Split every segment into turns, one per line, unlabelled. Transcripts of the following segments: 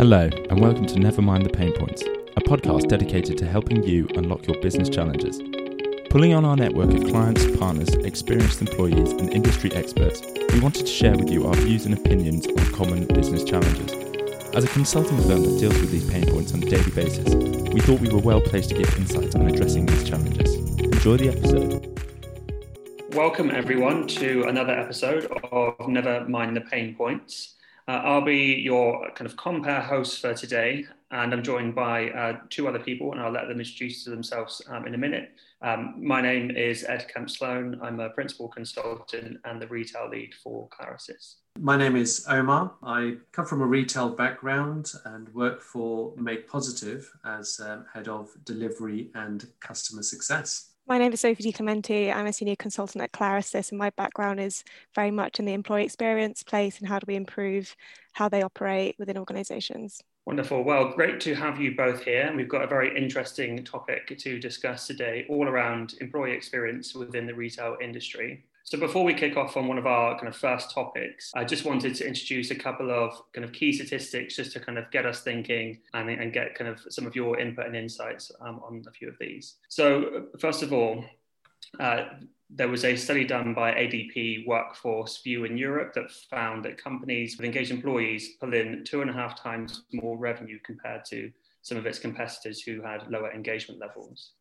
Hello, and welcome to Never Mind the Pain Points, a podcast dedicated to helping you unlock your business challenges. Pulling on our network of clients, partners, experienced employees, and industry experts, we wanted to share with you our views and opinions on common business challenges. As a consulting firm that deals with these pain points on a daily basis, we thought we were well placed to give insights on addressing these challenges. Enjoy the episode.
Welcome, everyone, to another episode of Never Mind the Pain Points. Uh, I'll be your kind of compare host for today, and I'm joined by uh, two other people, and I'll let them introduce themselves um, in a minute. Um, my name is Ed Kemp Sloan. I'm a principal consultant and the retail lead for Clarasys.
My name is Omar. I come from a retail background and work for Make Positive as um, head of delivery and customer success.
My name is Sophie Di Clementi. I'm a senior consultant at Clarasys, and my background is very much in the employee experience place and how do we improve how they operate within organizations.
Wonderful. Well, great to have you both here. And we've got a very interesting topic to discuss today, all around employee experience within the retail industry. So before we kick off on one of our kind of first topics, I just wanted to introduce a couple of kind of key statistics just to kind of get us thinking and, and get kind of some of your input and insights um, on a few of these. So first of all, uh, there was a study done by ADP Workforce View in Europe that found that companies with engaged employees pull in two and a half times more revenue compared to some of its competitors who had lower engagement levels.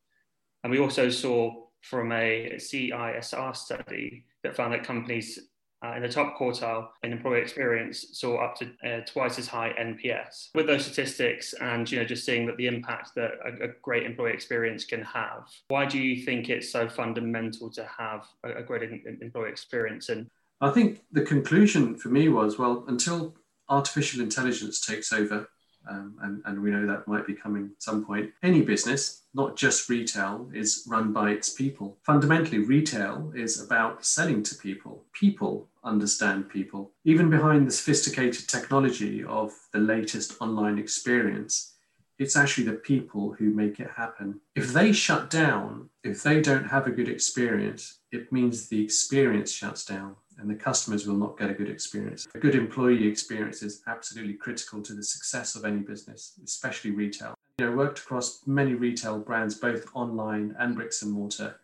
And we also saw from a CISR study that found that companies uh, in the top quartile in employee experience saw up to uh, twice as high NPS. With those statistics and you know just seeing that the impact that a, a, great employee experience can have, why do you think it's so fundamental to have a, a great in, employee experience? And
I think the conclusion for me was well, until artificial intelligence takes over um, and, and we know that might be coming at some point. Any business, not just retail, is run by its people. Fundamentally, retail is about selling to people. People understand people. Even behind the sophisticated technology of the latest online experience, it's actually the people who make it happen. If they shut down, if they don't have a good experience, it means the experience shuts down and the customers will not get a good experience. A good employee experience is absolutely critical to the success of any business, especially retail. You know, worked across many retail brands, both online and bricks and mortar.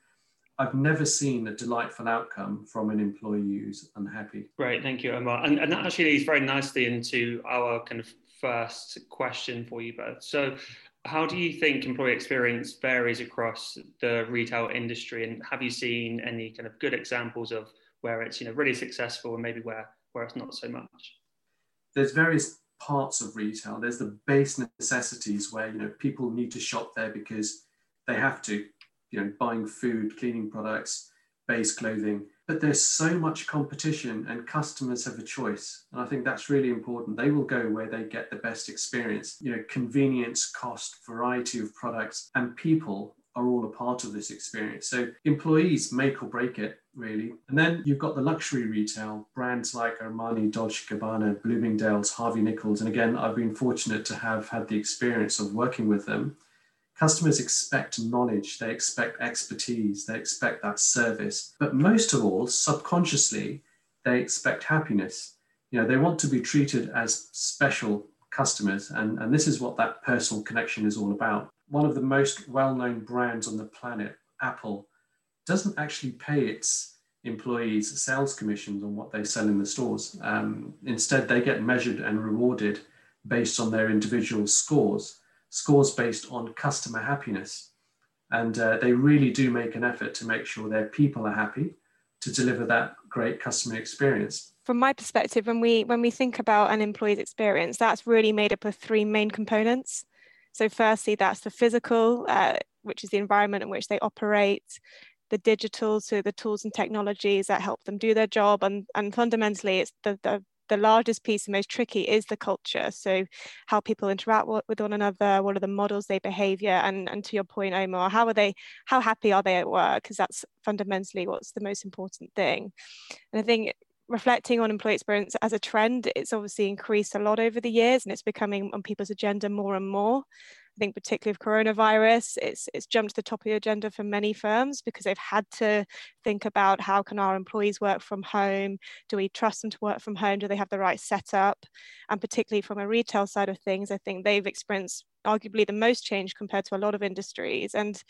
I've never seen a delightful outcome from an employee who's unhappy.
Great, thank you, Omar. And, and that actually leads very nicely into our kind of first question for you both. So, how do you think employee experience varies across the retail industry? And have you seen any kind of good examples of where it's you know really successful and maybe where where it's not so much.
There's various parts of retail. There's the base necessities where you know people need to shop there because they have to you know buying food cleaning products base clothing. But there's so much competition and customers have a choice. And i think that's really important. They will go where they get the best experience. You know convenience cost variety of products and people are all a part of this experience. So employees make or break it, really. And then you've got the luxury retail, brands like Armani, Dolce Gabbana, Bloomingdale's, Harvey Nichols. And again, I've been fortunate to have had the experience of working with them. Customers expect knowledge, they expect expertise, they expect that service. But most of all, subconsciously, they expect happiness. You know, they want to be treated as special customers. And, and this is what that personal connection is all about one of the most well-known brands on the planet, Apple, doesn't actually pay its employees sales commissions on what they sell in the stores. Um, instead, they get measured and rewarded based on their individual scores, scores based on customer happiness. And uh, they really do make an effort to make sure their people are happy to deliver that great customer experience.
From my perspective, when we when we think about an employee's experience, that's really made up of three main components. So firstly, that's the physical, uh, which is the environment in which they operate, the digital, so the tools and technologies that help them do their job. And, and fundamentally, it's the, the, the largest piece and most tricky is the culture. So how people interact with one another, what are the models they behavior, and, and to your point, Omar, how are they, how happy are they at work? Because that's fundamentally what's the most important thing. And I think reflecting on employee experience as a trend, it's obviously increased a lot over the years and it's becoming on people's agenda more and more. I think particularly with coronavirus, it's it's jumped to the top of the agenda for many firms because they've had to think about how can our employees work from home? Do we trust them to work from home? Do they have the right setup? And particularly from a retail side of things, I think they've experienced arguably the most change compared to a lot of industries. And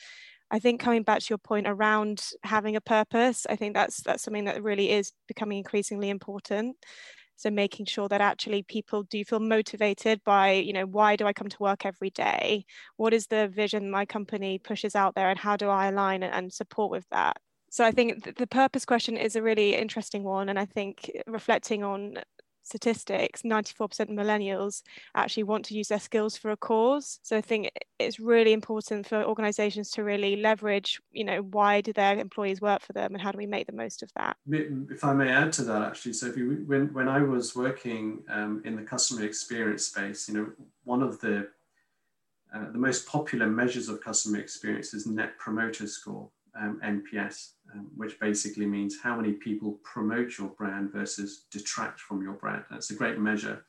I think coming back to your point around having a purpose, I think that's that's something that really is becoming increasingly important. So making sure that actually people do feel motivated by, you know, why do I come to work every day? What is the vision my company pushes out there and how do I align and support with that? So I think the purpose question is a really interesting one. And I think reflecting on statistics, 94% of millennials actually want to use their skills for a cause. So I think it's really important for organizations to really leverage, you know, why do their employees work for them and how do we make the most of that?
If I may add to that, actually, Sophie, when, when I was working um, in the customer experience space, you know, one of the uh, the most popular measures of customer experience is Net Promoter Score, um, NPS um, which basically means how many people promote your brand versus detract from your brand. That's a great measure.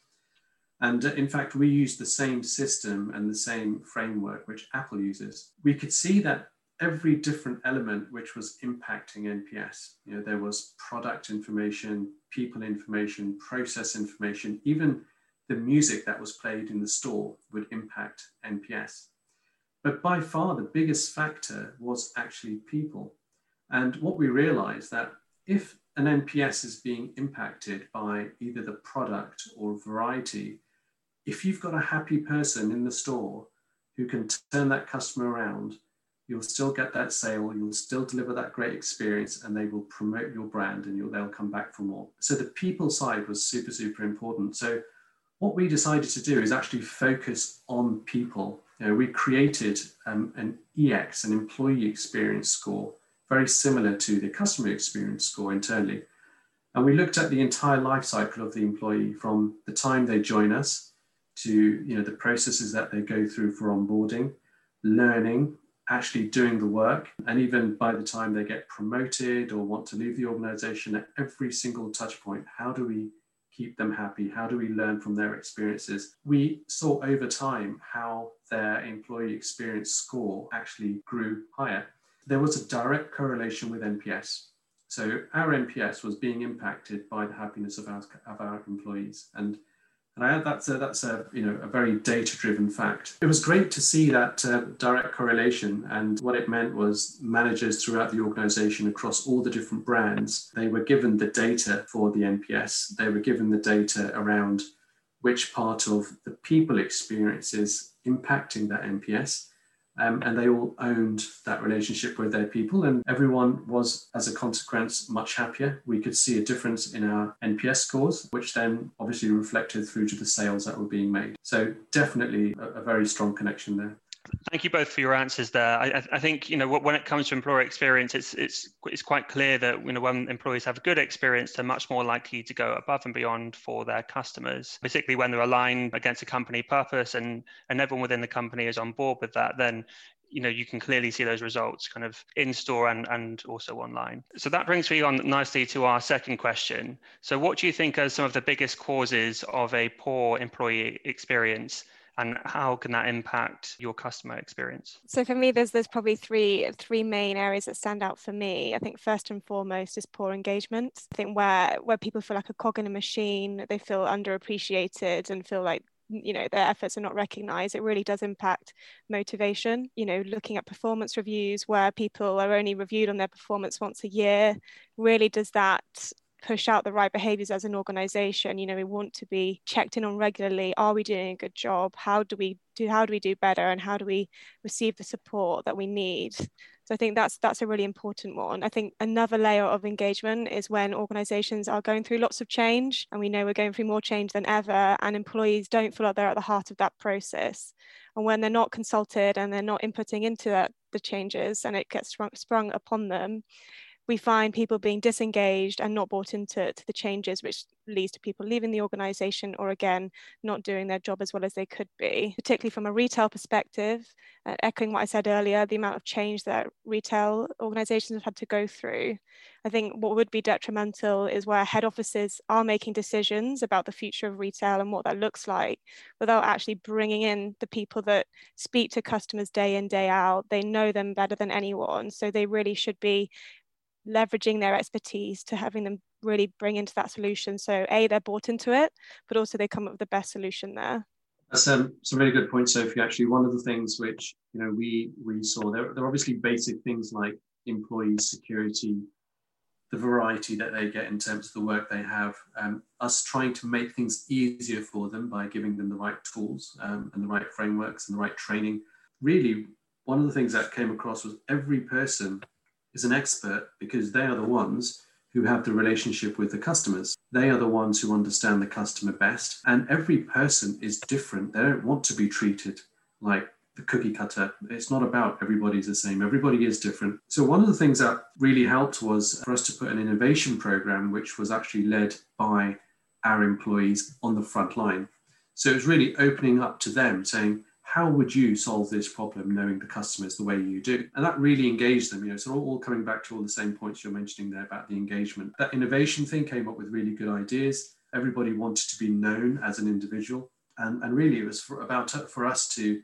And uh, in fact, we use the same system and the same framework which Apple uses. We could see that every different element which was impacting NPS. You know, there was product information, people information, process information, even the music that was played in the store would impact NPS. But by far the biggest factor was actually people. And what we realized that if an NPS is being impacted by either the product or variety, if you've got a happy person in the store who can turn that customer around, you'll still get that sale, you'll still deliver that great experience, and they will promote your brand and they'll come back for more. So the people side was super, super important. So what we decided to do is actually focus on people. We created um, an EX, an employee experience score, very similar to the customer experience score internally. And we looked at the entire life cycle of the employee from the time they join us to you know, the processes that they go through for onboarding, learning, actually doing the work, and even by the time they get promoted or want to leave the organization at every single touch point, how do we keep them happy? How do we learn from their experiences? We saw over time how their employee experience score actually grew higher there was a direct correlation with NPS. So our NPS was being impacted by the happiness of our, of our employees. And, and I, that's, a, that's a, you know, a very data-driven fact. It was great to see that uh, direct correlation. And what it meant was managers throughout the organization across all the different brands, they were given the data for the NPS. They were given the data around which part of the people experiences impacting that NPS um, and they all owned that relationship with their people, and everyone was, as a consequence, much happier. We could see a difference in our NPS scores, which then obviously reflected through to the sales that were being made. So, definitely a, a very strong connection there.
Thank you both for your answers there. I, I, think you know when it comes to employer experience, it's it's it's quite clear that you know when employees have a good experience, they're much more likely to go above and beyond for their customers, particularly when they're aligned against a company purpose and and everyone within the company is on board with that. Then you know you can clearly see those results kind of in store and and also online so that brings me on nicely to our second question so what do you think are some of the biggest causes of a poor employee experience and how can that impact your customer experience?
So for me there's there's probably three three main areas that stand out for me. I think first and foremost is poor engagement. I think where where people feel like a cog in a machine they feel underappreciated and feel like you know their efforts are not recognized it really does impact motivation. You know looking at performance reviews where people are only reviewed on their performance once a year really does that push out the right behaviors as an organization you know we want to be checked in on regularly. Are we doing a good job? How do we do how do we do better? And how do we receive the support that we need? So i think that's that's a really important one. I think another layer of engagement is when organizations are going through lots of change and we know we're going through more change than ever and employees don't feel like they're at the heart of that process. And when they're not consulted and they're not inputting into that, the changes and it gets sprung, sprung upon them we find people being disengaged and not bought into the changes, which leads to people leaving the organization or again, not doing their job as well as they could be, particularly from a retail perspective, uh, echoing what I said earlier, the amount of change that retail organizations have had to go through. I think what would be detrimental is where head offices are making decisions about the future of retail and what that looks like without actually bringing in the people that speak to customers day in, day out. They know them better than anyone. So they really should be leveraging their expertise to having them really bring into that solution. So, A, they're bought into it, but also they come up with the best solution there.
That's um, some really good points, Sophie. Actually, one of the things which you know we we saw there, there are obviously basic things like employee security, the variety that they get in terms of the work they have, um, us trying to make things easier for them by giving them the right tools um, and the right frameworks and the right training. Really, one of the things that came across was every person is an expert because they are the ones who have the relationship with the customers. They are the ones who understand the customer best. And every person is different. They don't want to be treated like the cookie cutter. It's not about everybody's the same, everybody is different. So, one of the things that really helped was for us to put an innovation program, which was actually led by our employees on the front line. So, it was really opening up to them saying, how would you solve this problem knowing the customers the way you do? And that really engaged them, you know, so all, coming back to all the same points you're mentioning there about the engagement. That innovation thing came up with really good ideas. Everybody wanted to be known as an individual. And, and really it was for, about for us to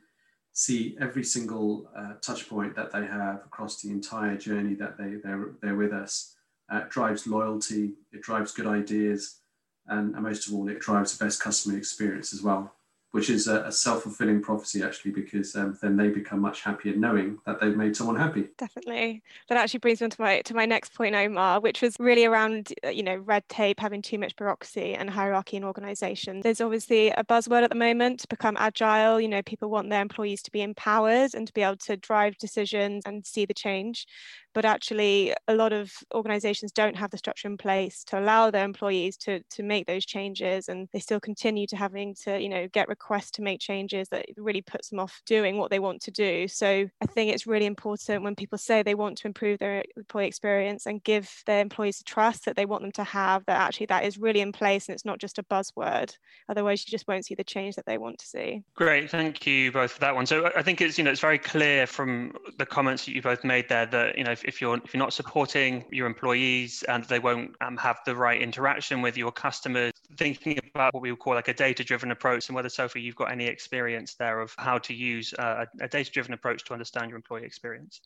see every single uh, touch point that they have across the entire journey that they, they're, they're with us. Uh, it drives loyalty, it drives good ideas, and, and most of all, it drives the best customer experience as well which is a, a self-fulfilling prophecy actually because um, then they become much happier knowing that they've made someone happy.
Definitely. That actually brings me on to my to my next point omar which was really around uh, you know red tape having too much bureaucracy and hierarchy in organization. There's obviously a buzzword at the moment to become agile. You know people want their employees to be empowered and to be able to drive decisions and see the change but actually a lot of organizations don't have the structure in place to allow their employees to, to make those changes and they still continue to having to you know get requests to make changes that really puts them off doing what they want to do. So i think it's really important when people say they want to improve their employee experience and give their employees the trust that they want them to have that actually that is really in place and it's not just a buzzword. Otherwise you just won't see the change that they want to see.
Great. Thank you both for that one. So i think it's you know it's very clear from the comments that you both made there that you know if, you're if you're not supporting your employees and they won't um, have the right interaction with your customers thinking about what we would call like a data driven approach and whether sophie you've got any experience there of how to use a, a data driven approach to understand your employee experience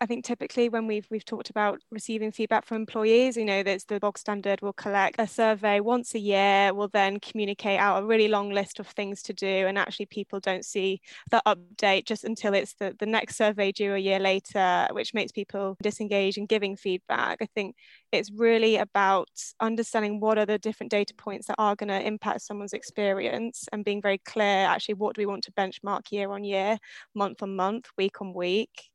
I think typically when we've we've talked about receiving feedback from employees, you know, there's the bog standard. We'll collect a survey once a year. We'll then communicate out a really long list of things to do, and actually people don't see the update just until it's the the next survey due a year later, which makes people disengage and giving feedback. I think it's really about understanding what are the different data points that are going to impact someone's experience and being very clear. Actually, what do we want to benchmark year on year, month on month, week on week?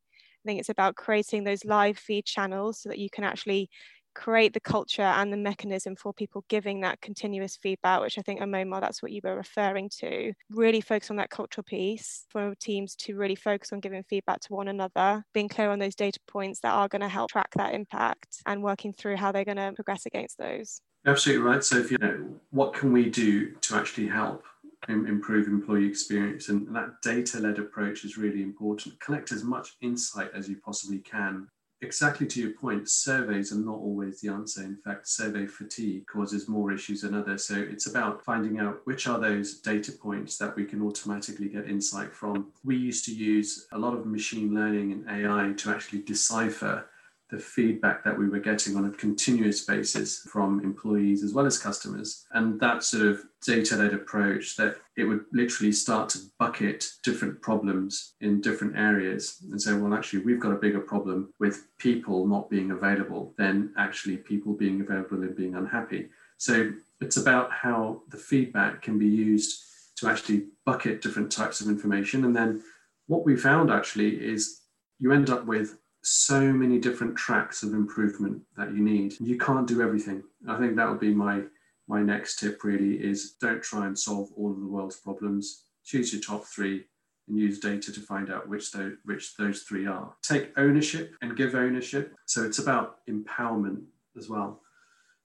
Think it's about creating those live feed channels so that you can actually create the culture and the mechanism for people giving that continuous feedback, which I think, Omar, that's what you were referring to. Really focus on that cultural piece for teams to really focus on giving feedback to one another, being clear on those data points that are going to help track that impact and working through how they're going to progress against those.
Absolutely right. So, if you know, what can we do to actually help improve employee experience. And that data led approach is really important. Collect as much insight as you possibly can. Exactly to your point, surveys are not always the answer. In fact, survey fatigue causes more issues than others. So it's about finding out which are those data points that we can automatically get insight from. We used to use a lot of machine learning and AI to actually decipher the feedback that we were getting on a continuous basis from employees as well as customers. And that sort of data led approach that it would literally start to bucket different problems in different areas and say, well, actually, we've got a bigger problem with people not being available than actually people being available and being unhappy. So it's about how the feedback can be used to actually bucket different types of information. And then what we found actually is you end up with so many different tracks of improvement that you need. You can't do everything. I think that would be my my next tip really is don't try and solve all of the world's problems. Choose your top three and use data to find out which those, which those three are. Take ownership and give ownership. So it's about empowerment as well.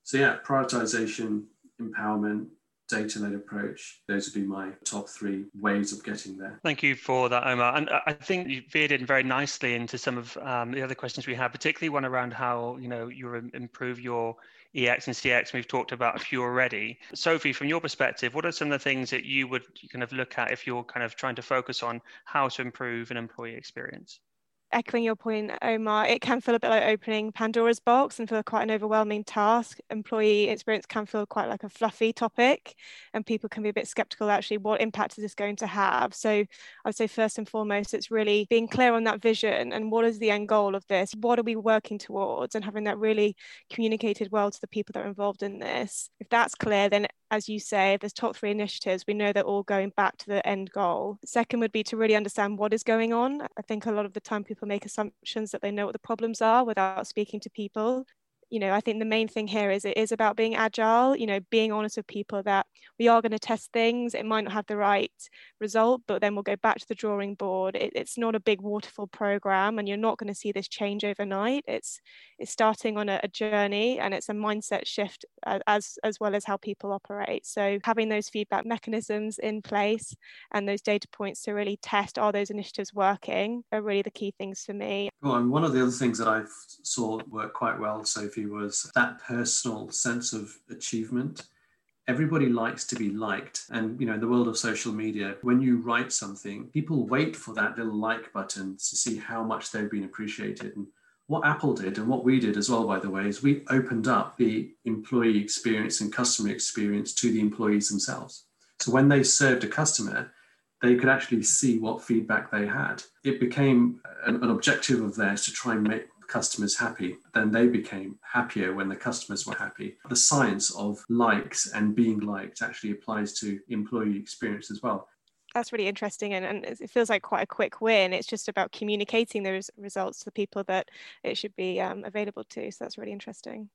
So yeah, prioritization, empowerment, data led approach. Those would be my top three ways of getting there.
Thank you for that, Omar. And I think you veered in very nicely into some of um, the other questions we have, particularly one around how you know you improve your EX and CX. We've talked about a few already. Sophie, from your perspective, what are some of the things that you would kind of look at if you're kind of trying to focus on how to improve an employee experience?
Echoing your point, Omar, it can feel a bit like opening Pandora's box and feel quite an overwhelming task. Employee experience can feel quite like a fluffy topic, and people can be a bit skeptical actually, what impact is this going to have? So I'd say first and foremost, it's really being clear on that vision and what is the end goal of this? What are we working towards? And having that really communicated well to the people that are involved in this. If that's clear, then as you say, there's top three initiatives, we know they're all going back to the end goal. Second would be to really understand what is going on. I think a lot of the time people make assumptions that they know what the problems are without speaking to people you know, I think the main thing here is it is about being agile, you know, being honest with people that we are going to test things. It might not have the right result, but then we'll go back to the drawing board. It, it's not a big waterfall program, and you're not going to see this change overnight. It's it's starting on a, a journey, and it's a mindset shift as as well as how people operate. So having those feedback mechanisms in place and those data points to really test are those initiatives working are really the key things for me.
Well, and one of the other things that I've saw work quite well, Sophie was that personal sense of achievement. Everybody likes to be liked. And, you know, in the world of social media, when you write something, people wait for that little like button to see how much they've been appreciated. And what Apple did and what we did as well, by the way, is we opened up the employee experience and customer experience to the employees themselves. So when they served a customer, they could actually see what feedback they had. It became an, an objective of theirs to try and make customers happy, then they became happier when the customers were happy. The science of likes and being liked actually applies to employee experience as well.
That's really interesting, and, and it feels like quite a quick win. It's just about communicating those results to the people that it should be um, available to. So that's really interesting.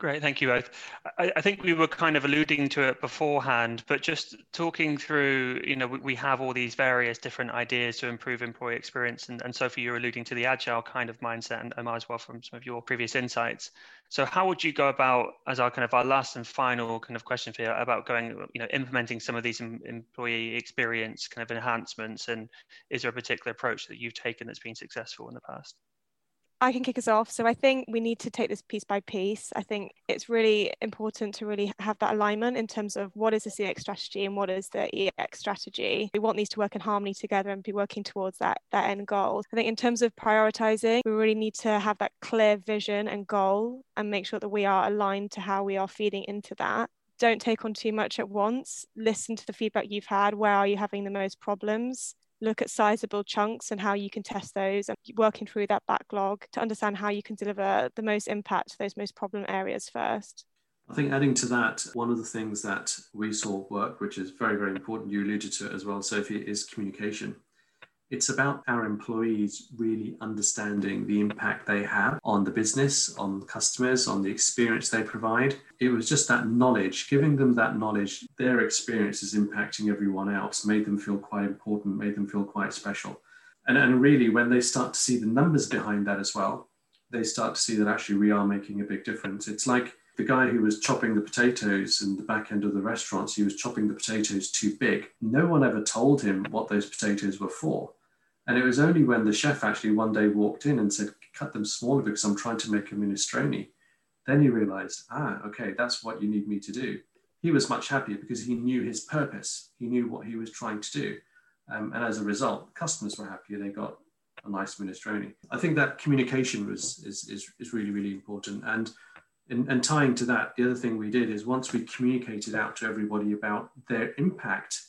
Great, thank you both. I, I, think we were kind of alluding to it beforehand, but just talking through, you know, we, we, have all these various different ideas to improve employee experience. And, and Sophie, you're alluding to the agile kind of mindset and Omar as well from some of your previous insights. So how would you go about, as our kind of our last and final kind of question for you, about going, you know, implementing some of these em- employee experience kind of enhancements? And is there a particular approach that you've taken that's been successful in the past?
I can kick us off. So I think we need to take this piece by piece. I think it's really important to really have that alignment in terms of what is the CX strategy and what is the EX strategy. We want these to work in harmony together and be working towards that, that end goal. I think in terms of prioritizing, we really need to have that clear vision and goal and make sure that we are aligned to how we are feeding into that don't take on too much at once. Listen to the feedback you've had. Where are you having the most problems? Look at sizable chunks and how you can test those and working through that backlog to understand how you can deliver the most impact to those most problem areas first.
I think adding to that, one of the things that we saw work, which is very, very important, you alluded to it as well, Sophie, is communication. It's about our employees really understanding the impact they have on the business, on customers, on the experience they provide. It was just that knowledge, giving them that knowledge, their experience is impacting everyone else, made them feel quite important, made them feel quite special. And, and really, when they start to see the numbers behind that as well, they start to see that actually we are making a big difference. It's like the guy who was chopping the potatoes in the back end of the restaurants, he was chopping the potatoes too big. No one ever told him what those potatoes were for. And it was only when the chef actually one day walked in and said, cut them smaller because I'm trying to make a minestrone. Then he realized, ah, okay, that's what you need me to do. He was much happier because he knew his purpose. He knew what he was trying to do. Um, and as a result, customers were happier. They got a nice minestrone. I think that communication was is, is, is really, really important. And, and, and tying to that, the other thing we did is once we communicated out to everybody about their impact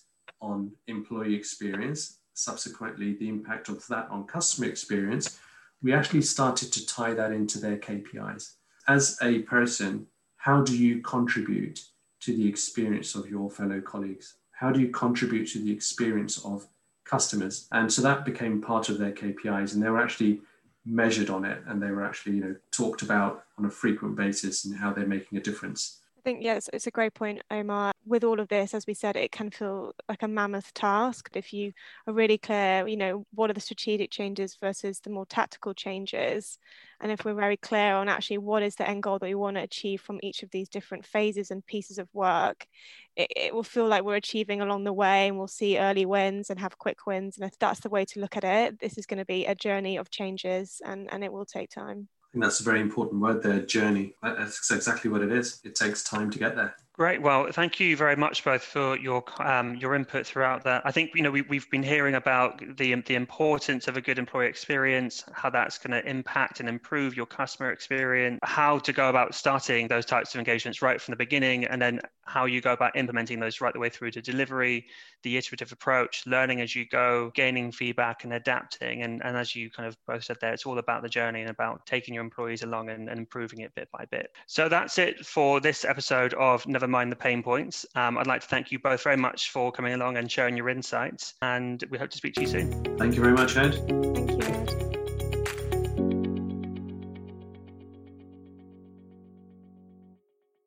on employee experience subsequently the impact of that on customer experience, we actually started to tie that into their KPIs. As a person, how do you contribute to the experience of your fellow colleagues? How do you contribute to the experience of customers? And so that became part of their KPIs, and they were actually measured on it, and they were actually, you know, talked about on a frequent basis and how they're making a difference
I think, yes, it's a great point, Omar. With all of this, as we said, it can feel like a mammoth task. But If you are really clear, you know, what are the strategic changes versus the more tactical changes? And if we're very clear on actually what is the end goal that we want to achieve from each of these different phases and pieces of work, it, it will feel like we're achieving along the way and we'll see early wins and have quick wins. And if that's the way to look at it, this is going to be a journey of changes and, and it will take time
think that's a very important word there, journey. That's exactly what it is. It takes time to get there.
Great. Well, thank you very much both for your um, your input throughout that. I think you know we, we've been hearing about the the importance of a good employee experience, how that's going to impact and improve your customer experience, how to go about starting those types of engagements right from the beginning, and then how you go about implementing those right the way through to delivery, the iterative approach, learning as you go, gaining feedback and adapting. And, and as you kind of both said there, it's all about the journey and about taking your employees along and, and improving it bit by bit. So that's it for this episode of Never Mind the Pain Points. Um, I'd like to thank you both very much for coming along and sharing your insights. And we hope to speak to you soon.
Thank you very much, Ed.
Thank you.